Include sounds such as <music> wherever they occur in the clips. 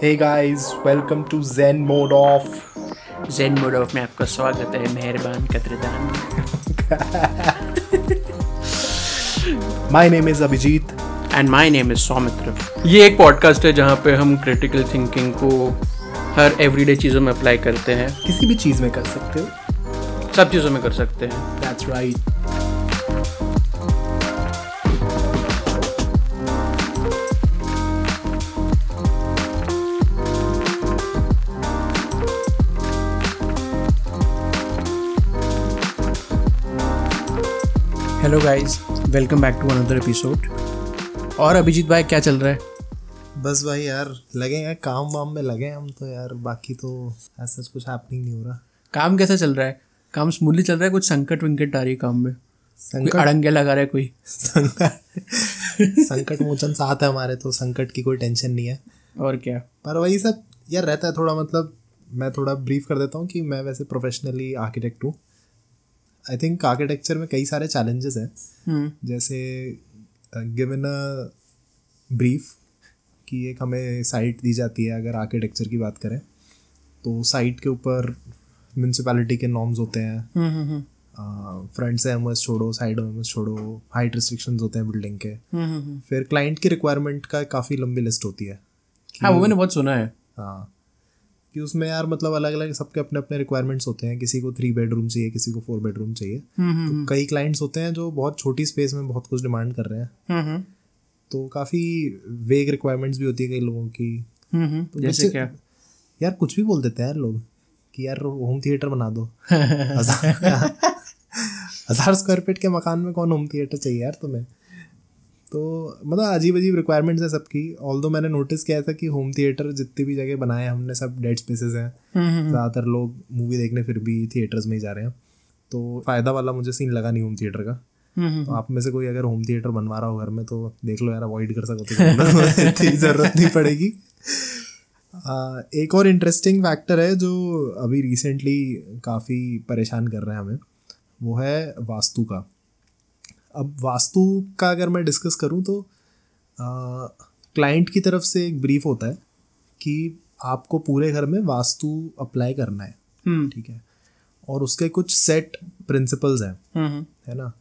Hey guys, welcome to Zen Mode Off. Zen Mode Off में आपका स्वागत है मेहरबान कदरदान <laughs> My name is Abhijit. And my name is Saumitra ये एक पॉडकास्ट है जहाँ पे हम क्रिटिकल थिंकिंग को हर एवरीडे चीज़ों में अप्लाई करते हैं किसी भी चीज़ में कर सकते हो सब चीज़ों में कर सकते हैं That's right. Hello guys welcome back to another episode. और अभिजीत भाई क्या चल रहा है? बस भाई यार लगे हैं काम वाम में लगे हैं हम तो यार बाकी तो ऐसा कुछ हैपनिंग नहीं हो रहा। काम कैसा चल रहा है? काम स्मूथली चल रहा है कुछ संकट विंकट आ रही है काम में? संकट? अड़ंगे लगा रहा है कोई? संकट? संकट मोचन साथ है हमारे तो संकट की कोई टेंशन नहीं है। और क्या? पर वही सब यार रहता है थोड़ा मतलब मैं थोड़ा ब्रीफ कर देता हूँ कि मैं वैसे प्रोफेशनली आर्किटेक्ट हूँ। आई थिंक आर्किटेक्चर में कई सारे चैलेंजेस हैं। हम्म। जैसे गिवन अ ब्रीफ कि एक हमें साइट दी जाती है अगर आर्किटेक्चर की बात करें तो साइट के ऊपर म्यूनसिपैलिटी के नॉर्म्स होते हैं। Hmm hmm hmm. फ्रंट से एमएस छोड़ो साइड एमएस छोड़ो हाइट रिस्ट्रिक्शंस होते हैं बिल्डिंग के। फिर क्लाइंट की रिक्वायरमेंट का काफ़ी लंबी लिस्ट होती है हाँ वो मैंने बहुत सुना है। हाँ। कि उसमें यार मतलब अलग अलग सबके अपने अपने रिक्वायरमेंट्स होते हैं। किसी को थ्री बेडरूम चाहिए किसी को फोर बेडरूम चाहिए। हम्म तो कई क्लाइंट्स होते हैं जो बहुत छोटी स्पेस में बहुत कुछ डिमांड कर रहे हैं। हम्म हम्म। तो काफ़ी वेग रिक्वायरमेंट्स भी होती है कई लोगों की। हम्म हम्म। जैसे क्या? यार कुछ भी बोल देते हैं यार लोग कि यार होम थिएटर बना दो। <laughs> हज़ार स्क्वायर फीट के मकान में कौन होम थिएटर चाहिए यार तुम्हें? तो मतलब अजीब अजीब रिक्वायरमेंट्स है सबकी। ऑल दो मैंने नोटिस किया था कि होम थिएटर जितनी भी जगह बनाए हैं हमने सब डेड स्पेसेस हैं। हम्म ज़्यादातर लोग मूवी देखने फिर भी थिएटर्स में ही जा रहे हैं। तो फ़ायदा वाला मुझे सीन लगा नहीं होम थिएटर का। हम्म तो आप में से कोई अगर होम थिएटर बनवा रहा हो घर में तो देख लो यार अवॉइड कर सको तो <laughs> इतनी ज़रूरत नहीं पड़ेगी। आ, एक और इंटरेस्टिंग फैक्टर है जो अभी रिसेंटली काफ़ी परेशान कर रहा है हमें वो है वास्तु का। अब वास्तु का अगर मैं डिस्कस करूँ तो क्लाइंट की तरफ़ से एक ब्रीफ होता है कि आपको पूरे घर में वास्तु अप्लाई करना है। हम्म। ठीक है? और उसके कुछ सेट प्रिंसिपल्स हैं। हम्म है ना?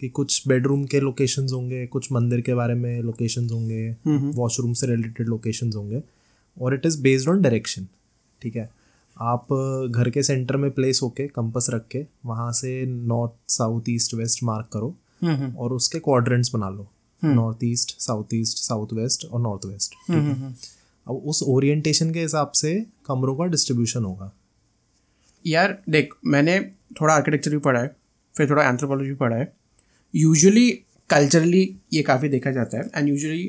कि कुछ बेडरूम के लोकेशंस होंगे कुछ मंदिर के बारे में लोकेशंस होंगे वॉशरूम से रिलेटेड लोकेशंस होंगे। और it is based on direction ठीक है? आप घर के सेंटर में प्लेस होके कंपस रख के वहाँ से north south east west mark करो। हम्म और उसके क्वाड्रेंट्स बना लो। North east south east south west और नॉर्थ वेस्ट अब उस ओरिएंटेशन के हिसाब से कमरों का डिस्ट्रीब्यूशन होगा। यार देख मैंने थोड़ा आर्किटेक्चर भी पढ़ा है फिर थोड़ा एंथ्रोपोलॉजी भी पढ़ा है। यूजुअली कल्चरली ये काफ़ी देखा जाता है एंड यूजुअली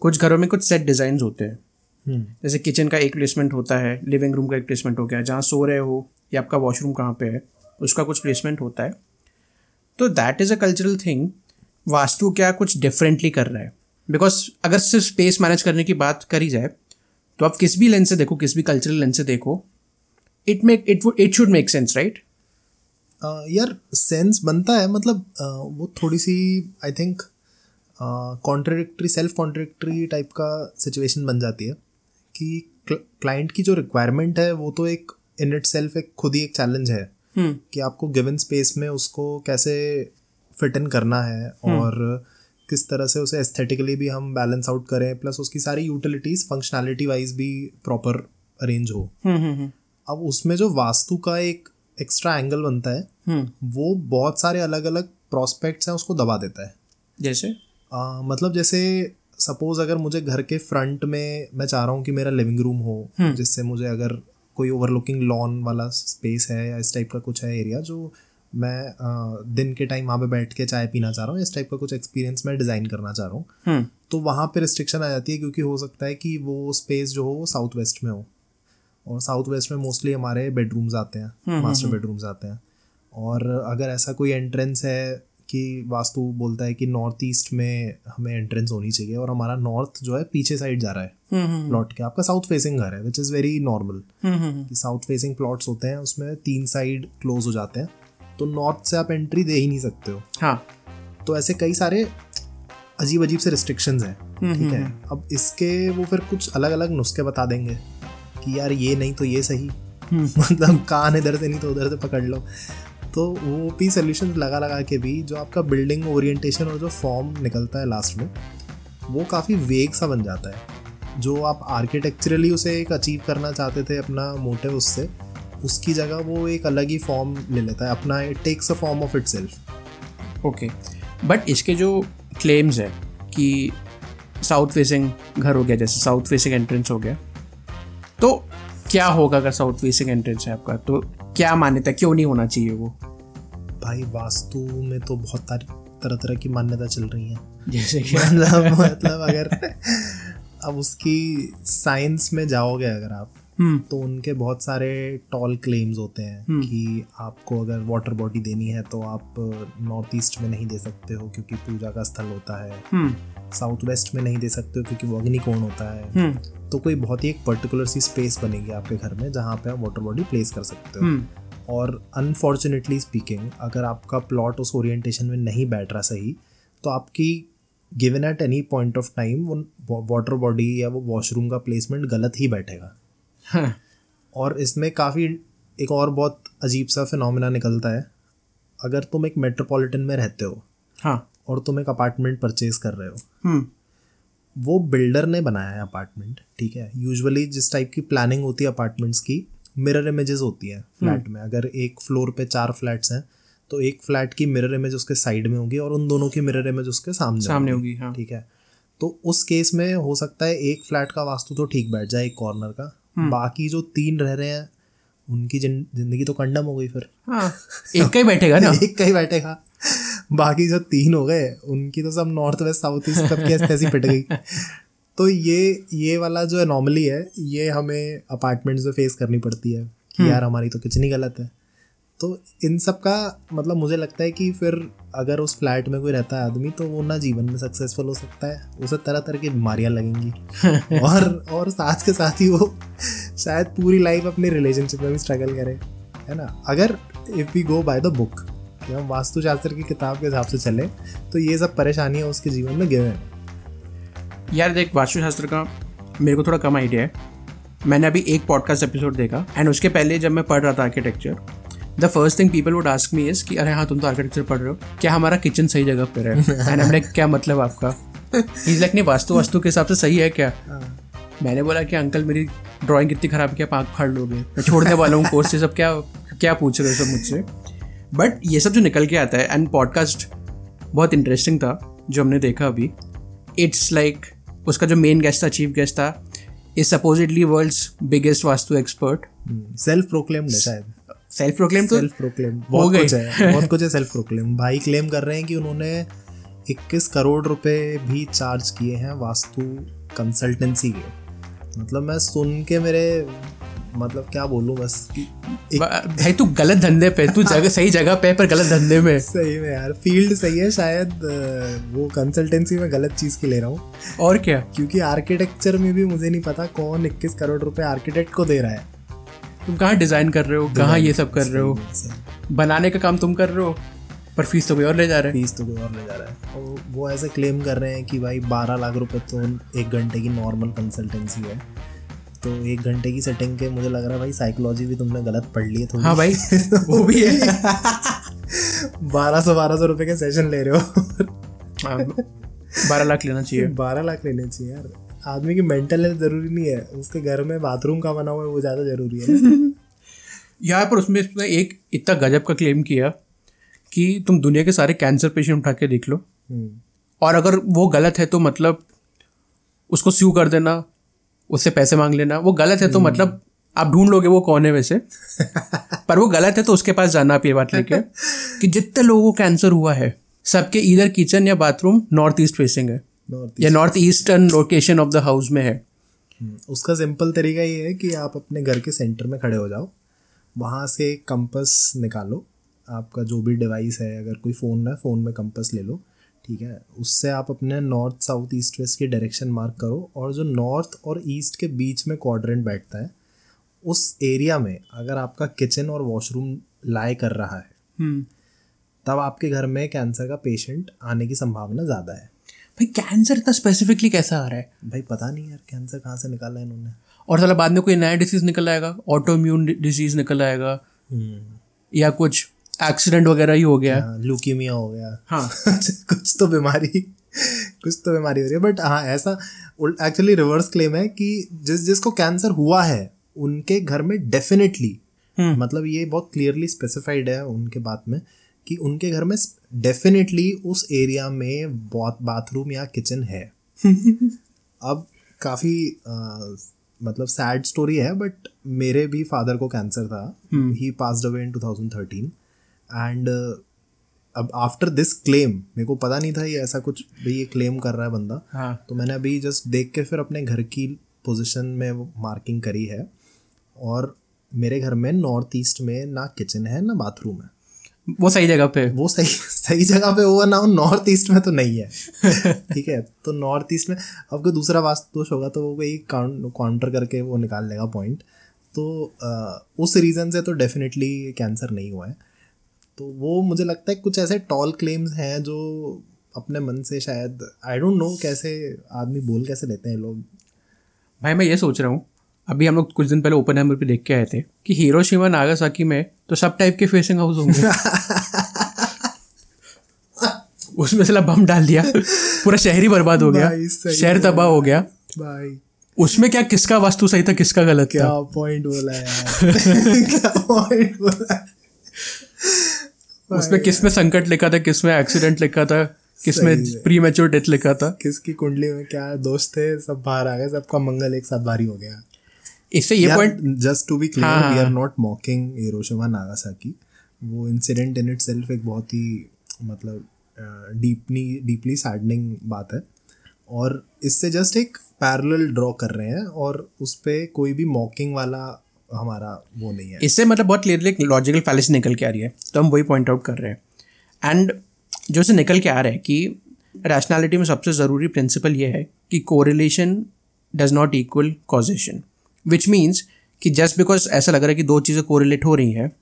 कुछ घरों में कुछ सेट डिज़ाइन होते हैं। हम्म। जैसे किचन का एक प्लेसमेंट होता है लिविंग रूम का एक प्लेसमेंट हो गया जहाँ सो रहे हो या आपका वॉशरूम कहाँ पे है उसका कुछ प्लेसमेंट होता है। तो that is a cultural thing vastu क्या कुछ डिफरेंटली कर रहा है? बिकॉज़ अगर सिर्फ़ स्पेस मैनेज करने की बात करी जाए तो आप किस भी लेंस से देखो किस भी कल्चरल लेंस से देखो it make it it should make sense right यार सेंस बनता है मतलब अ, वो थोड़ी सी I think contradictory self contradictory type का सिचुएशन बन जाती है कि क्लाइंट की जो रिक्वायरमेंट है वो तो एक इन इट सेल्फ एक खुद ही एक चैलेंज है। कि आपको गिवन स्पेस में उसको कैसे फिट इन करना है और किस तरह से उसे एस्थेटिकली भी हम बैलेंस आउट करें प्लस उसकी सारी यूटिलिटीज फंक्शनैलिटी वाइज भी प्रॉपर अरेंज हो। अब उसमें जो वास्तु का एक एक्स्ट्रा एंगल बनता है वो बहुत सारे अलग अलग प्रोस्पेक्ट्स हैं उसको दबा देता है। जैसे? आ, मतलब जैसे सपोज़ अगर मुझे घर के फ्रंट में मैं चाह रहा हूँ कि मेरा लिविंग रूम हो जिससे मुझे अगर कोई ओवरलुकिंग लॉन वाला स्पेस है या इस टाइप का कुछ है एरिया जो मैं आ, दिन के टाइम वहाँ पे बैठ के चाय पीना चाह रहा हूँ इस टाइप का कुछ एक्सपीरियंस मैं डिज़ाइन करना चाह रहा हूँ। हम्म। तो वहाँ पे रिस्ट्रिक्शन आ जाती है क्योंकि हो सकता है कि वो स्पेस जो हो वो साउथ वेस्ट में हो। और साउथ वेस्ट में मोस्टली हमारे बेडरूम्स आते हैं मास्टर बेडरूम्स आते हैं। और अगर ऐसा कोई एंट्रेंस है कि वास्तु बोलता है कि नॉर्थ ईस्ट में हमें एंट्रेंस होनी चाहिए और हमारा नॉर्थ जो है पीछे साइड जा रहा है। प्लॉट के आपका साउथ फेसिंग घर है विच इज़ वेरी नॉर्मल कि साउथ फेसिंग प्लॉट्स होते हैं उसमें तीन साइड क्लोज हो जाते हैं। तो नॉर्थ से आप एंट्री दे ही नहीं सकते हो। हाँ। तो ऐसे कई सारे अजीब अजीब से रिस्ट्रिक्शंस हैं ठीक है? अब इसके वो फिर कुछ अलग अलग नुस्खे बता देंगे कि यार ये नहीं तो ये सही। मतलब कान इधर से नहीं तो उधर से पकड़ लो। तो वो भी सोल्यूशन लगा लगा के भी जो आपका बिल्डिंग ओरिएंटेशन और जो फॉर्म निकलता है लास्ट में, वो काफ़ी वेग सा बन जाता है। जो आप आर्किटेक्चरली उसे एक अचीव करना चाहते थे अपना मोटिव उससे, उसकी जगह वो एक अलग ही फॉर्म ले लेता है, अपना it takes a form of itself okay but इसके जो क्लेम्स है कि साउथ फेसिंग घर हो गया, जैसे साउथ फेसिंग एंट्रेंस हो गया तो क्या होगा अगर साउथ फेसिंग एंट्रेंस है आपका? तो क्या मान्यता क्यों नहीं होना चाहिए वो? भाई वास्तु में तो बहुत तरह तरह की मान्यता चल रही है। जैसे कि मतलब मतलब अगर <laughs> अब उसकी साइंस में जाओगे अगर आप तो उनके बहुत सारे टॉल क्लेम्स होते हैं कि आपको अगर वाटर बॉडी देनी है तो आप नॉर्थ ईस्ट में नहीं दे सकते हो क्योंकि पूजा का स्थल होता है। हम्म। साउथ वेस्ट में नहीं दे सकते हो क्योंकि वो अग्निकोण होता है। हम्म। तो कोई बहुत ही एक पर्टिकुलर सी स्पेस बनेगी आपके घर में जहाँ पे आप वाटर बॉडी प्लेस कर सकते हो। हम्म। और अनफॉर्चुनेटली स्पीकिंग अगर आपका प्लॉट उस ओरिएंटेशन में नहीं बैठ रहा सही तो आपकी given at any point of time वो वाटर बॉडी या वो वॉशरूम का प्लेसमेंट गलत ही बैठेगा। हाँ। और इसमें काफ़ी एक और बहुत अजीब सा फिनोमिना निकलता है। अगर तुम एक मेट्रोपॉलिटन में रहते हो हाँ। और तुम एक अपार्टमेंट परचेज कर रहे हो हम्म। वो बिल्डर ने बनाया है अपार्टमेंट ठीक है? यूजुअली जिस टाइप की प्लानिंग होती है अपार्टमेंट्स की मिरर इमेजेस होती है फ्लैट में। अगर एक फ्लोर पे चार फ्लैट्स हैं तो एक फ्लैट की मिरर इमेज उसके साइड में होगी और उन दोनों की मिरर इमेज उसके सामने सामने होगी हाँ। ठीक है? तो उस केस में हो सकता है एक फ्लैट का वास्तु तो ठीक बैठ जाए एक कॉर्नर का बाकी जो तीन रह रहे हैं उनकी ज़िंदगी तो कंडम हो गई फिर। हाँ एक का ही बैठेगा ना? <laughs> एक का ही बैठेगा। बाकी जो तीन हो गए उनकी तो सब नॉर्थ वेस्ट साउथ ईस्ट सब की ऐसी पिट गई। <laughs> तो ये ये वाला जो एनॉमली है ये हमें अपार्टमेंट्स में फेस करनी पड़ती है कि यार हमारी तो किचन ही गलत है। तो इन सब का मतलब मुझे लगता है कि फिर अगर उस फ्लैट में कोई रहता है आदमी तो वो ना जीवन में सक्सेसफुल हो सकता है। उसे तरह तरह की बीमारियाँ लगेंगी। <laughs> और और साथ के साथ ही वो शायद पूरी लाइफ अपने रिलेशनशिप में भी स्ट्रगल करे है ना? अगर if we go by the book कि हम वास्तुशास्त्र की किताब के हिसाब से चले तो ये सब परेशानियाँ उसके जीवन में गिवन है। यार देख वास्तुशास्त्र का मेरे को थोड़ा कम आइडिया है। मैंने अभी एक पॉडकास्ट एपिसोड देखा एंड उसके पहले जब मैं पढ़ रहा था architecture the first thing people would ask me is कि अरे हाँ तुम तो आर्किटेक्चर पढ़ रहे हो। क्या हमारा किचन सही जगह पर है एंड हम लाइक क्या मतलब आपका? इज़ लाइक नहीं वास्तु वास्तु के हिसाब से सही है क्या? मैंने बोला कि अंकल मेरी ड्राइंग कितनी खराब है कि आप आँख फाड़ लोगे? मैं छोड़ने वाला हूँ कोर्स से सब क्या क्या पूछ रहे हो सब मुझसे? बट ये सब जो निकल के आता है एंड पॉडकास्ट बहुत इंटरेस्टिंग था जो हमने देखा अभी इट्स लाइक उसका जो मेन गेस्ट था चीफ गेस्ट था is supposedly world's biggest vastu expert self proclaimed है शायद। सेल्फ प्रोक्लेम तो सेल्फ प्रोक्लेम बहुत कुछ है बहुत कुछ है सेल्फ प्रोक्लेम भाई क्लेम कर रहे हैं कि उन्होंने 21 करोड़ रुपए भी चार्ज किए हैं वास्तु कंसल्टेंसी के। मतलब मैं सुन के मेरे मतलब क्या बोलूँ बस भाई तू गलत धंधे पे तू जगह <laughs> सही जगह पे पर गलत धंधे में। सही में यार फ़ील्ड सही है शायद वो कंसल्टेंसी में गलत चीज़ की ले रहा हूँ। और क्या? क्योंकि आर्किटेक्चर में भी मुझे नहीं पता कौन 21 करोड़ रुपए आर्किटेक्ट को दे रहा है। तुम कहाँ डिज़ाइन कर रहे हो? कहाँ ये सब कर रहे हो? बनाने का काम तुम कर रहे हो पर फ़ीस तो कोई और ले जा रहे फ़ीस तो कोई और ले जा रहा है। और वो ऐसे क्लेम कर रहे हैं कि भाई बारह लाख रुपए तो एक घंटे की नॉर्मल कंसल्टेंसी है। तो एक घंटे की सेटिंग के मुझे लग रहा है भाई साइकोलॉजी भी तुमने गलत पढ़ ली है थोड़ी हाँ भाई <laughs> वो भी है। <laughs> बारह सौ बारह सौ रुपये के सेशन ले रहे हो। हाँ, बारह लाख लेना चाहिए। बारह लाख लेने चाहिए यार। आदमी की मेंटल हेल्थ ज़रूरी नहीं है उसके घर में बाथरूम का बना हुआ है वो ज़्यादा ज़रूरी है। <laughs> यहाँ पर उसमें उसने एक इतना गजब का क्लेम किया कि तुम दुनिया के सारे कैंसर पेशेंट उठा के देख लो। हम्म, और अगर वो गलत है तो मतलब उसको स्यू कर देना उससे पैसे मांग लेना। वो गलत है तो मतलब आप ढूंढ लोगे वो कौन है वैसे। <laughs> पर वो गलत है तो उसके पास जाना आप ये बात लेके <laughs> कि जितने लोगों को कैंसर हुआ है सबके इधर किचन या बाथरूम नॉर्थ ईस्ट फेसिंग है। या north eastern location of the house में है। हम्म, उसका सिंपल तरीका ये है कि आप अपने घर के सेंटर में खड़े हो जाओ। वहाँ से कंपस निकालो। आपका जो भी डिवाइस है अगर कोई फ़ोन है फ़ोन में कंपस ले लो ठीक है? उससे आप अपने नॉर्थ साउथ ईस्ट वेस्ट की डायरेक्शन मार्क करो और जो नॉर्थ और ईस्ट के बीच में क्वाड्रेंट बैठता है उस एरिया में अगर आपका किचन और वॉशरूम लाई कर रहा है हम्म। तब आपके घर में कैंसर का पेशेंट आने की संभावना ज़्यादा है। भाई कैंसर इतना स्पेसिफिकली कैसा आ रहा है? भाई पता नहीं यार कैंसर कहाँ से निकाला है इन्होंने? और साला बाद में कोई नया डिसीज निकल आएगा? ऑटो इम्यून डिसीज निकल आएगा? या कुछ एक्सीडेंट वगैरह ही हो गया? लुकीमिया हो गया। हाँ। <laughs> कुछ तो बीमारी कुछ तो बीमारी हो रही है। बट हाँ ऐसा एक्चुअली रिवर्स क्लेम है कि जिस जिसको कैंसर हुआ है उनके घर में डेफिनेटली मतलब ये बहुत क्लियरली स्पेसिफाइड है उनके बात में कि उनके घर में डेफिनेटली उस एरिया में बहुत बाथरूम या किचन है। <laughs> अब काफ़ी मतलब सैड स्टोरी है बट मेरे भी फादर को कैंसर था। He passed away in 2013 and अब आफ्टर दिस क्लेम मेरे को पता नहीं था ये ऐसा कुछ भाई ये क्लेम कर रहा है बंदा। हाँ। तो मैंने अभी जस्ट देख के फिर अपने घर की पोजीशन में वो मार्किंग करी है और मेरे घर में नॉर्थ ईस्ट में ना किचन है ना बाथरूम है। वो सही जगह पे। वो सही सही जगह पे हुआ ना नॉर्थ ईस्ट में तो नहीं है। <laughs> ठीक है तो नॉर्थ ईस्ट में अब कोई दूसरा वास्तु दोष होगा तो वो कोई काउंटर करके वो निकाल लेगा पॉइंट तो आ, उस रीज़न से तो डेफिनेटली कैंसर नहीं हुआ है। तो वो मुझे लगता है कुछ ऐसे टॉल क्लेम्स हैं जो अपने मन से शायद आई डोंट नो कैसे आदमी बोल कैसे लेते हैं लोग। भाई मैं ये सोच रहा हूँ अभी हम लोग कुछ दिन पहले ओपन हैमर पे देख के आए थे कि हीरो शिवा नागासाकी में तो सब टाइप के फेसिंग हाउस होंगे। <laughs> उसमें से बम डाल दिया पूरा शहर ही बर्बाद हो गया शहर तबाह हो गया। भाई। उसमें क्या किसका वास्तु सही था किसका गलत क्या था पॉइंट बोला यार। <laughs> क्या पॉइंट बोला उसमें किसमें संकट लिखा था किसमें एक्सीडेंट लिखा था किसमें प्री मेच्योर डेथ लिखा था? किसकी कुंडली में क्या दोस्त थे सब बाहर आ गए सबका मंगल एक साथ भारी हो गया। इससे ये point just to be clear we are not mocking Hiroshima Nagasaki वो इंसिडेंट इन इट सेल्फ एक बहुत ही मतलब डीपली डीपली सैडनिंग बात है। और इससे जस्ट एक पैरेलल ड्रॉ कर रहे हैं और उस पर कोई भी मॉकिंग वाला हमारा वो नहीं है। इससे मतलब बहुत क्लियरली एक लॉजिकल फैलिस निकल के आ रही है तो हम वही पॉइंट आउट कर रहे हैं। एंड जो से निकल के आ रहा है कि रैशनैलिटी में सबसे ज़रूरी प्रिंसिपल ये है कि correlation does not equal causation which means कि जस्ट बिकॉज़ ऐसा लग रहा है कि दो चीज़ें कोरिलेट हो रही हैं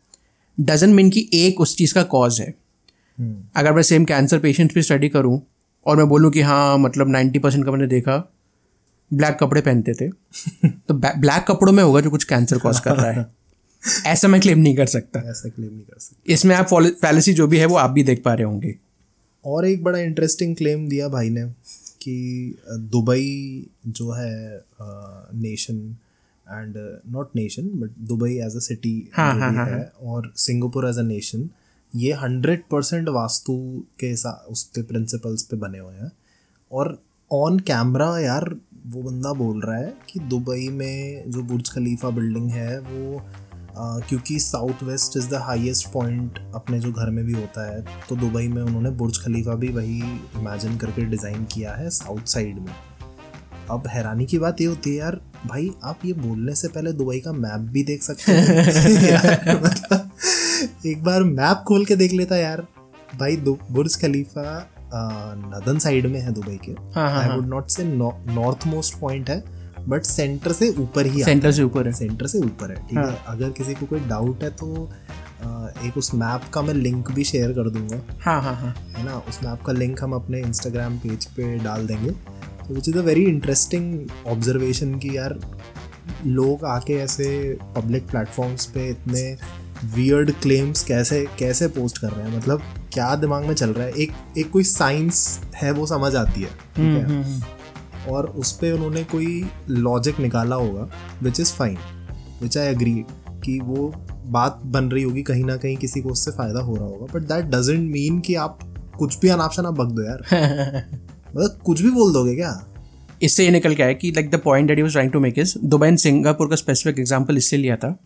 डजन मीन कि एक उस चीज़ का कॉज है। Hmm. अगर मैं सेम कैंसर पेशेंट भी स्टडी करूँ और मैं बोलूँ कि हाँ मतलब नाइन्टी परसेंट का मैंने देखा ब्लैक कपड़े पहनते थे <laughs> तो ब्लैक कपड़ों में होगा जो कुछ कैंसर कॉज कर रहा है। <laughs> ऐसा मैं क्लेम नहीं कर सकता। ऐसा क्लेम नहीं कर सकता। इसमें आप फैलेसी जो भी है वो आप भी देख पा रहे होंगे। और एक बड़ा इंटरेस्टिंग क्लेम दिया भाई ने कि दुबई जो है nation and not nation but Dubai as a city है और सिंगापुर एज अ नेशन ये हंड्रेड परसेंट वास्तु के उस पे प्रिंसिपल्स पे बने हुए हैं। और ऑन कैमरा यार वो बंदा बोल रहा है कि दुबई में जो बुर्ज खलीफा बिल्डिंग है वो आ, क्योंकि south west is the highest point अपने जो घर में भी होता है तो दुबई में उन्होंने बुर्ज खलीफा भी वही इमेजिन करके डिज़ाइन किया है साउथ साइड में। अब हैरानी की बात ये होती है यार भाई आप ये बोलने से पहले दुबई का मैप भी देख सकते हैं। <laughs> मतलब एक बार मैप खोल के देख लेता यार भाई बुर्ज खलीफा नदन साइड में है दुबई के। I would not say north most point है बट सेंटर से ऊपर ही सेंटर से ऊपर है। सेंटर से ऊपर है ठीक हाँ. है। अगर किसी को कोई डाउट है तो एक उस मैप का मैं लिंक भी शेयर कर दूँगा। हाँ हाँ हाँ। है ना? उस मैप का लिंक हम अपने इंस्टाग्राम पेज पे डाल देंगे। Which is a very interesting observation कि यार लोग आके ऐसे पब्लिक प्लेटफॉर्म्स पे इतने वियर्ड क्लेम्स कैसे कैसे पोस्ट कर रहे हैं? मतलब क्या दिमाग में चल रहा है? एक एक कोई साइंस है वो समझ आती है ठीक है? हम्म, हम्म, हम्म। और उस पर उन्होंने कोई लॉजिक निकाला होगा which is fine which I agree कि वो बात बन रही होगी कहीं ना कहीं किसी को उससे फ़ायदा हो रहा होगा बट दैट डजेंट मीन कि आप कुछ भी अनाप शनाप बक दो यार। <laughs> मतलब कुछ भी बोल दोगे क्या? इससे ये निकल के आया कि like the point that was trying to make is Dubai and Singapore का स्पेसिफिक एग्ज़ाम्पल इससे लिया था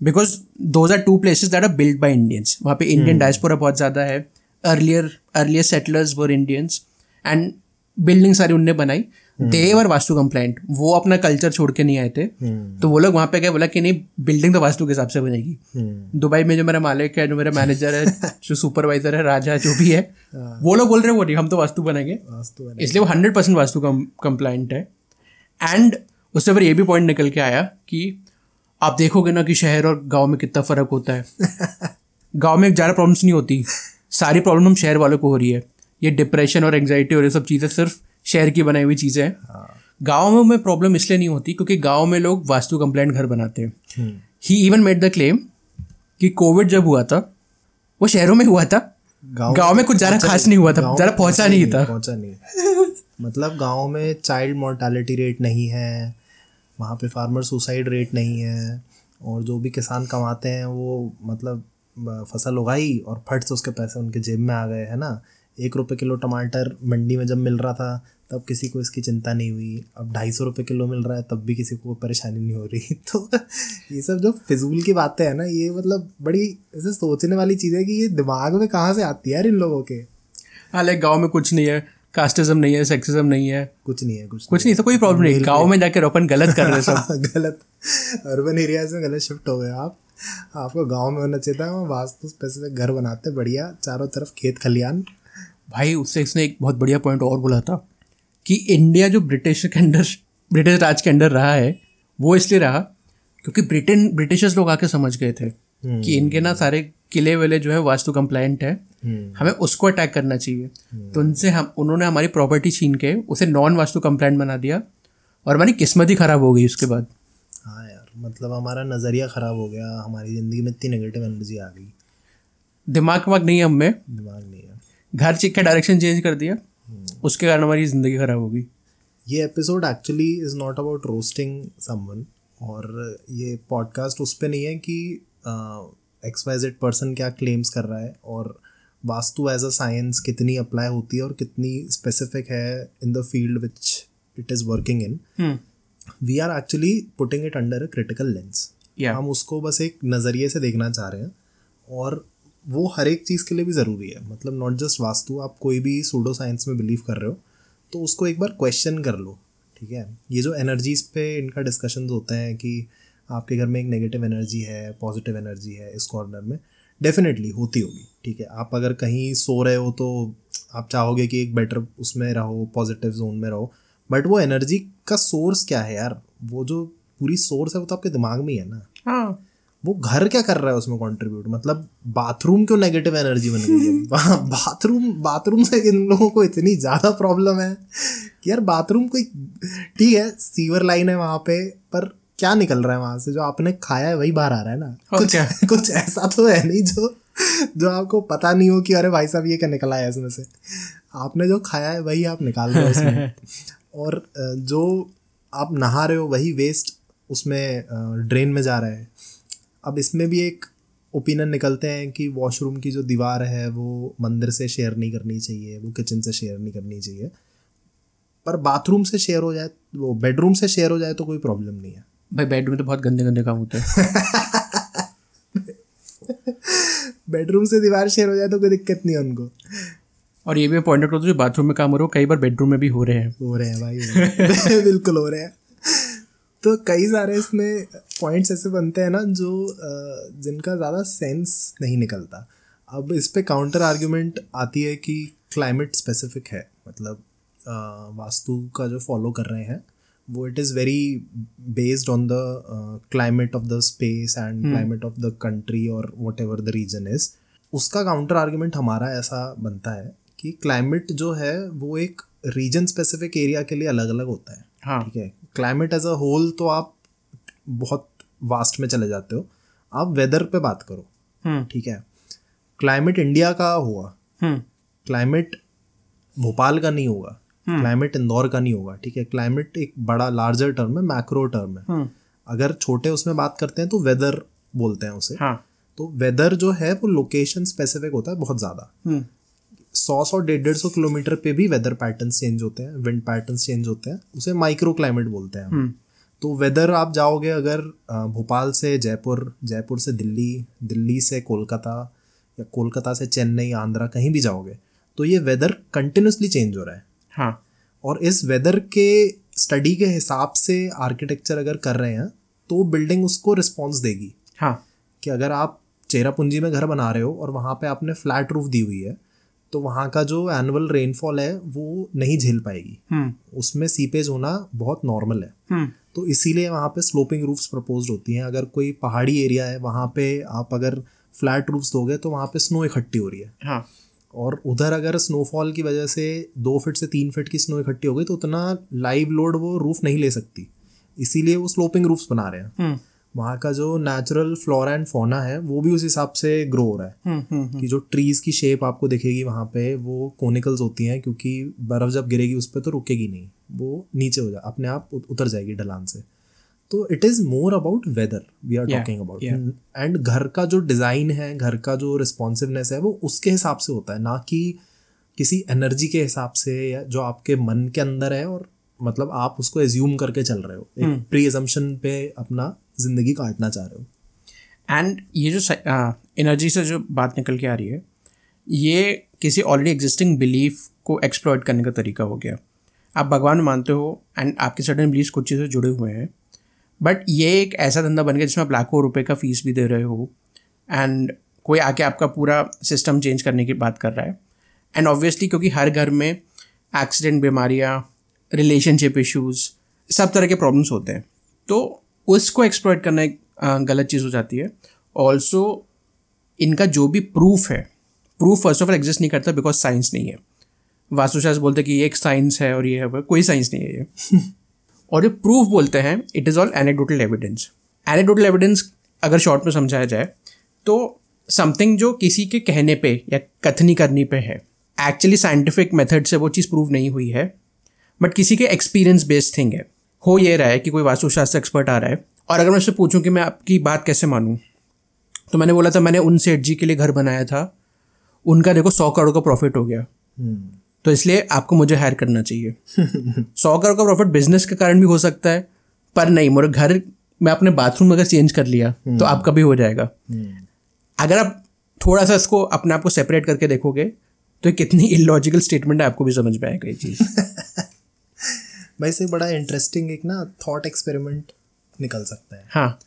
because those are two places that are build by Indians वहाँ पे इंडियन डायस्पोरा बहुत ज़्यादा है earlier earlier settlers were Indians and building सारी उनने बनाई देवर वास्तु कंप्लाइंट वो अपना कल्चर छोड़ के नहीं आए थे। hmm. तो वो लोग वहाँ पे गए बोला कि नहीं बिल्डिंग तो वास्तु के हिसाब से बनेगी। hmm. दुबई में जो मेरा मालिक है जो मेरा मैनेजर है <laughs> जो सुपरवाइजर है राजा जो भी है हाँ। वो लोग बोल रहे हैं वो नहीं हम तो वास्तु बनेंगे। इसलिए वो हंड्रेड परसेंट वास्तु कंप्लाइंट है। एंड उससे फिर ये भी पॉइंट निकल के आया कि आप देखोगे ना कि शहर और गाँव में कितना फ़र्क होता है। <laughs> गाँव में ज़्यादा प्रॉब्लम्स नहीं होती। सारी प्रॉब्लम शहर वालों को हो रही है। ये डिप्रेशन और एंगजाइटी और ये सब चीज़ें सिर्फ़ शहर की बनाई हुई चीज़ें हैं। हाँ। गाँव में प्रॉब्लम इसलिए नहीं होती क्योंकि गाँव में लोग वास्तु कंप्लेंट घर बनाते हैं। He even made the claim कि कोविड जब हुआ था वो शहरों में हुआ था। गाँव में कुछ ज़्यादा खास नहीं हुआ था ज़्यादा पहुँचा नहीं था। पहुँचा नहीं। मतलब गाँव में चाइल्ड मोर्टालिटी रेट नहीं है वहाँ पे फार्मर सुसाइड रेट नहीं है और जो भी किसान कमाते हैं वो मतलब फ़सल उगाई और फट से उसके पैसे उनके जेब में आ गए है ना? एक रुपये किलो टमाटर मंडी में जब मिल रहा था तब किसी को इसकी चिंता नहीं हुई। अब ढाई सौ रुपये किलो मिल रहा है तब भी किसी को परेशानी नहीं हो रही। <laughs> तो ये सब जो फिजूल की बातें हैं ना ये मतलब बड़ी ऐसे सोचने वाली चीज़ है कि ये दिमाग में कहाँ से आती है यार इन लोगों के? हालाँकि गाँव में कुछ नहीं है कास्टिज्म नहीं है सेक्सिज्म नहीं है। कुछ नहीं है कुछ कुछ नहीं तो कोई प्रॉब्लम नहीं गाँव में जाकर अपन <laughs> गलत कर रहे हैं सब। गलत। अर्बन एरियाज़ में गलत शिफ्ट हो गए आप। आपको गाँव में होना चाहिए था वास्तु स्पेसिफिक घर बनाते बढ़िया चारों तरफ़ खेत खलियान। भाई उससे इसने एक बहुत बढ़िया पॉइंट और बोला था कि इंडिया जो ब्रिटिश के अंडर ब्रिटिश राज के अंडर रहा है वो इसलिए रहा क्योंकि ब्रिटेन ब्रिटिशर्स लोग आके समझ गए थे कि इनके ना सारे किले वाले जो है वास्तु कंप्लायंट है। हम्म, हमें उसको अटैक करना चाहिए। तो उनसे हम उन्होंने हमारी प्रॉपर्टी छीन के उसे नॉन वास्तु कंप्लायंट बना दिया और हमारी किस्मत ही खराब हो गई उसके बाद। हाँ यार मतलब हमारा नज़रिया ख़राब हो गया हमारी ज़िंदगी में इतनी नेगेटिव एनर्जी आ गई। दिमाग वमाग नहीं है हम में। दिमाग नहीं है। घर चिक का डायरेक्शन चेंज कर दिया उसके कारण हमारी ज़िंदगी खराब हो गई। ये episode actually is not about roasting someone और ये पॉडकास्ट उस पर नहीं है कि एक्स वाई जेड पर्सन क्या क्लेम्स कर रहा है और वास्तु एज अ साइंस कितनी अप्लाई होती है और कितनी स्पेसिफिक है in the field which it is working in hmm. We are actually putting it under a critical lens हम उसको बस एक नज़रिए से देखना चाह रहे हैं और वो हर एक चीज़ के लिए भी ज़रूरी है। मतलब नॉट जस्ट वास्तु, आप कोई भी सूडो साइंस में बिलीव कर रहे हो तो उसको एक बार क्वेश्चन कर लो, ठीक है? ये जो एनर्जीज पे इनका डिस्कशन होते हैं कि आपके घर में एक नेगेटिव एनर्जी है पॉजिटिव एनर्जी है इस कॉर्नर में डेफिनेटली होती होगी, ठीक है? आप अगर कहीं सो रहे हो तो आप चाहोगे कि एक बेटर उसमें रहो पॉजिटिव जोन में रहो बट वो एनर्जी का सोर्स क्या है यार? वो जो पूरी सोर्स है वो तो आपके दिमाग में ही है ना। हाँ। वो घर क्या कर रहा है उसमें कंट्रीब्यूट मतलब बाथरूम क्यों नेगेटिव एनर्जी बन गई है? <laughs> बाथरूम बाथरूम से इन लोगों को इतनी ज़्यादा प्रॉब्लम है कि यार बाथरूम कोई ठीक है सीवर लाइन है वहाँ पे पर क्या निकल रहा है वहाँ से? जो आपने खाया है वही बाहर आ रहा है ना? कुछ <laughs> कुछ ऐसा तो है नहीं जो जो आपको पता नहीं हो कि अरे भाई साहब ये क्या निकला है इसमें से। आपने जो खाया है वही आप निकाल रहे हो उसमें। <laughs> और जो आप नहा रहे हो वही वेस्ट उसमें ड्रेन में जा रहा है। अब इसमें भी एक ओपिनियन निकलते हैं कि वॉशरूम की जो दीवार है वो मंदिर से शेयर नहीं करनी चाहिए वो किचन से शेयर नहीं करनी चाहिए। पर बाथरूम से शेयर हो जाए वो बेडरूम से शेयर हो जाए तो कोई प्रॉब्लम नहीं है। भाई बेडरूम में तो बहुत गंदे गंदे काम होते हैं। <laughs> बेडरूम से दीवार शेयर हो जाए तो कोई दिक्कत नहीं है उनको। और ये भी पॉइंट आउट करता हूँ जो बाथरूम में काम हो रहा हो कई बार बेडरूम में भी हो रहे हैं। हो रहे हैं भाई। <laughs> बिल्कुल हो रहे हैं। तो कई सारे इसमें पॉइंट्स ऐसे बनते हैं ना जो जिनका ज़्यादा सेंस नहीं निकलता। अब इस पर काउंटर आर्ग्यूमेंट आती है कि क्लाइमेट स्पेसिफिक है। मतलब वास्तु का जो फॉलो कर रहे हैं वो it is very based on the climate of the space and climate of the country और whatever the reason is उसका काउंटर आर्ग्यूमेंट हमारा ऐसा बनता है कि क्लाइमेट जो है वो एक रीजन स्पेसिफिक एरिया के लिए अलग अलग होता है। हाँ। ठीक है? क्लाइमेट एज अ होल तो आप बहुत वास्ट में चले जाते हो। आप वेदर पे बात करो। हम्म। ठीक है? क्लाइमेट इंडिया का हुआ। हम्म। क्लाइमेट भोपाल का नहीं होगा। क्लाइमेट इंदौर का नहीं होगा। ठीक है? क्लाइमेट एक बड़ा लार्जर टर्म है मैक्रो टर्म है। हम्म। अगर छोटे उसमें बात करते हैं तो वेदर बोलते हैं उसे। हाँ। तो वेदर जो है वो लोकेशन स्पेसिफिक होता है बहुत ज़्यादा। हम्म। सौ सौ डेढ़ डेढ़ सौ किलोमीटर पे भी वेदर पैटर्न्स चेंज होते हैं विंड पैटर्न्स चेंज होते हैं उसे माइक्रो क्लाइमेट बोलते हैं। हम्म। तो वेदर आप जाओगे अगर भोपाल से जयपुर जयपुर से दिल्ली दिल्ली से कोलकाता या कोलकाता से चेन्नई आंध्रा कहीं भी जाओगे तो ये वेदर कंटिन्यूसली चेंज हो रहा है। हाँ। और इस वेदर के स्टडी के हिसाब से आर्किटेक्चर अगर कर रहे हैं तो बिल्डिंग उसको रिस्पॉन्स देगी। हाँ। कि अगर आप चेरापूंजी में घर बना रहे हो और वहाँ पे आपने फ्लैट रूफ दी हुई है तो वहाँ का जो एनुअल रेनफॉल है वो नहीं झेल पाएगी। हम्म। उसमें सीपेज होना बहुत नॉर्मल है। हम्म। तो इसीलिए वहाँ पे स्लोपिंग रूफ्स प्रपोज होती हैं। अगर कोई पहाड़ी एरिया है वहाँ पे आप अगर फ्लैट रूफ्स दोगे तो वहाँ पे स्नो इकट्ठी हो रही है। हाँ। और उधर अगर स्नोफॉल की वजह से दो फिट से तीन फिट की स्नो इकट्ठी हो गई तो उतना लाइव लोड वो रूफ नहीं ले सकती। इसीलिए वो स्लोपिंग रूफ्स बना रहे हैं। हम्म। वहाँ का जो नेचुरल फ्लोरा एंड फोना है वो भी उस हिसाब से ग्रो हो रहा है। हम्म हम्म कि जो ट्रीज की शेप आपको दिखेगी वहाँ पे वो कोनिकल्स होती हैं क्योंकि बर्फ़ जब गिरेगी उस पर तो रुकेगी नहीं। वो नीचे हो जाए अपने आप उतर जाएगी ढलान से। तो it is more about weather we are talking about and घर का जो डिज़ाइन है घर का जो रिस्पॉन्सिवनेस है वो उसके हिसाब से होता है ना कि किसी एनर्जी के हिसाब से या जो आपके मन के अंदर है और मतलब आप उसको एज्यूम करके चल रहे हो। एक प्री एजम्पन पे अपना ज़िंदगी काटना चाह रहे हो। एंड ये जो एनर्जी से जो बात निकल के आ रही है ये किसी ऑलरेडी एग्जिस्टिंग बिलीफ को एक्सप्लॉइट करने का तरीका हो गया। आप भगवान मानते हो एंड आपके सडन बिलीफ कुछ चीज़ें जुड़े हुए हैं। बट ये एक ऐसा धंधा बन गया जिसमें आप लाखों रुपए का फ़ीस भी दे रहे हो। एंड कोई आके आपका पूरा सिस्टम चेंज करने की बात कर रहा है। एंड ऑब्वियसली क्योंकि हर घर में एक्सीडेंट बीमारियाँ रिलेशनशिप इश्यूज़ सब तरह के प्रॉब्लम्स होते हैं। तो उसको एक्सप्लॉइट करना एक गलत चीज़ हो जाती है। ऑल्सो इनका जो भी प्रूफ है proof first of all exist नहीं करता बिकॉज़ साइंस नहीं है। वास्तुशास्त्र बोलते हैं कि ये एक साइंस है और ये है, कोई साइंस नहीं है ये। <laughs> और जो प्रूफ बोलते हैं it is all anecdotal evidence anecdotal evidence अगर शॉर्ट में समझाया जाए तो समथिंग जो किसी के कहने पे या कथनी करनी पे है एक्चुअली साइंटिफिक मेथड से वो चीज़ प्रूव नहीं हुई है बट किसी के एक्सपीरियंस बेस्ड थिंग है। हो ये रहा है कि कोई वास्तुशास्त्र एक्सपर्ट आ रहा है, और अगर मैं उससे पूछूँ कि मैं आपकी बात कैसे मानूं तो मैंने बोला था, मैंने उन सेठ जी के लिए घर बनाया था, उनका देखो सौ करोड़ का प्रॉफिट हो गया। तो इसलिए आपको मुझे हायर करना चाहिए। <laughs> सौ करोड़ का प्रॉफिट बिज़नेस के कारण भी हो सकता है पर नहीं मेरे घर मैं अपने बाथरूम अगर चेंज कर लिया तो आपका भी हो जाएगा। अगर आप थोड़ा सा इसको अपने आप को सेपरेट करके देखोगे तो कितनी इलॉजिकल स्टेटमेंट है आपको भी समझ में आएगा ये चीज़। <laughs> भाई से बड़ा इंटरेस्टिंग एक ना थॉट एक्सपेरिमेंट निकल सकता है। हाँ।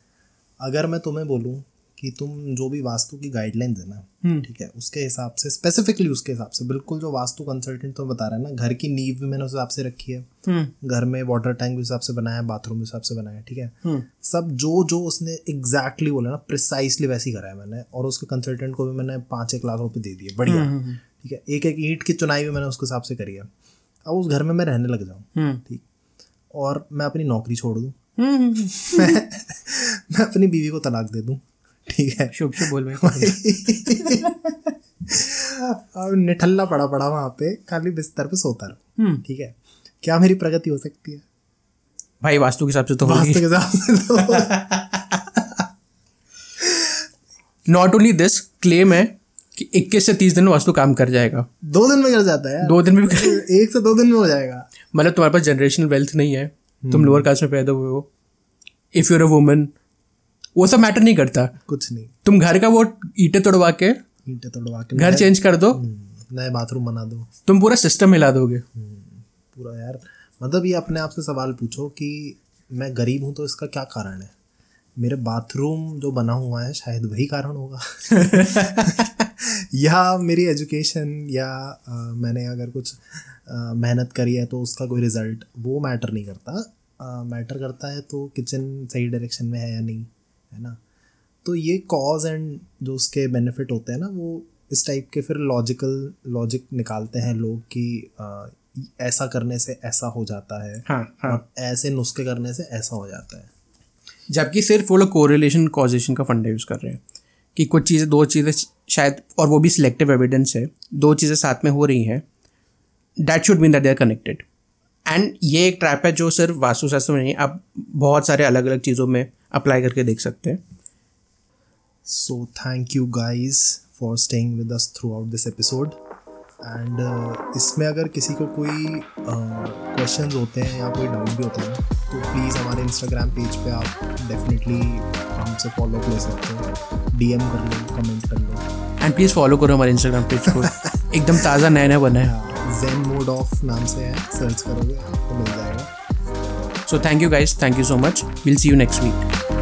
अगर मैं तुम्हें बोलूँ कि तुम जो भी वास्तु की गाइडलाइंस है हम्म। ना ठीक है उसके हिसाब से स्पेसिफिकली उसके हिसाब से बिल्कुल जो वास्तु कंसल्टेंट तो बता रहा है ना घर की नींव भी मैंने उस हिसाब से रखी है। हम्म। घर में वाटर टैंक भी हिसाब से बनाया है बाथरूम भी हिसाब से बनाया है ठीक है? हम्म। सब जो जो उसने एग्जैक्टली बोला ना प्रिसाइसली वैसे ही करा है मैंने और उसके कंसल्टेंट को भी मैंने पाँच एक लाख रुपए दे दिए बढ़िया। ठीक है एक एक ईंट की चुनाई भी मैंने उसके हिसाब से करी है। अब उस घर में मैं रहने लग जाऊँ हम्म। ठीक और मैं अपनी नौकरी छोड़ दूँ। हम्म। <laughs> मैं मैं अपनी बीवी को तलाक दे दूँ। ठीक है। शुभ शुभ बोल भाई अब निठल्ला पड़ा पड़ा वहाँ पे खाली बिस्तर पे सोता रहो। हम्म। ठीक है। क्या मेरी प्रगति हो सकती है? भाई वास्तु के हिसाब से तो वास्तु के हिसाब से तो नॉट ओनली दिस क्लेम है कि 21 से 30 दिन में वास्तु काम कर जाएगा। दो दिन में कर जाता है दो दिन में भी कर एक से दो दिन में हो जाएगा। मतलब तुम्हारे पास जनरेशनल वेल्थ नहीं है। तुम लोअर कास्ट में पैदा हुए हो। इफ़ यूर अ वुमन वो सब मैटर नहीं करता। कुछ नहीं। तुम घर का वो ईंटें तोड़वा के ईंटें तोड़वा के घर चेंज कर दो। हम्म, नए बाथरूम बना दो। तुम पूरा सिस्टम हिला दोगे। पूरा यार। मतलब ये अपने आप से सवाल पूछो कि मैं गरीब हूँ तो इसका क्या कारण है? मेरे बाथरूम जो बना हुआ है शायद वही कारण होगा। <laughs> या मेरी एजुकेशन या अ, मैंने अगर कुछ मेहनत करी है तो उसका कोई रिज़ल्ट वो मैटर नहीं करता। मैटर करता है तो किचन सही डायरेक्शन में है या नहीं। है ना? तो ये कॉज एंड जो उसके बेनिफिट होते हैं ना वो इस टाइप के फिर लॉजिकल लॉजिक निकालते हैं लोग कि ऐसा करने से ऐसा हो जाता है हाँ हाँ। और ऐसे नुस्खे करने से ऐसा हो जाता है। जबकि सिर्फ़ वो लोग कोरिलेशन कॉजेशन का फंडा यूज़ कर रहे हैं कि कुछ चीज़ें दो चीज़ें शायद और वो भी सिलेक्टिव एविडेंस है दो चीज़ें साथ में हो रही हैं that should mean that they are connected and ये एक ट्रैप है जो सिर्फ़ वास्तुशास्त्र में नहीं अब बहुत सारे अलग अलग चीज़ों में अप्लाई करके देख सकते हैं। So thank you guys for staying with us through this episode and इसमें अगर किसी को कोई क्वेश्चंस होते हैं या कोई डाउट भी होता है तो प्लीज़ हमारे इंस्टाग्राम पेज पे आप डेफिनेटली हमसे फॉलो ले सकते हो। डीएम कर लो कमेंट कर लो। एंड प्लीज़ फॉलो करो हमारे इंस्टाग्राम पेज को। <laughs> एकदम ताज़ा नया नया बना है। जेन मोड ऑफ़ नाम से है सर्च करोगे आपको मिल जाएगा। So thank you guys. Thank you so much. We'll see you next week.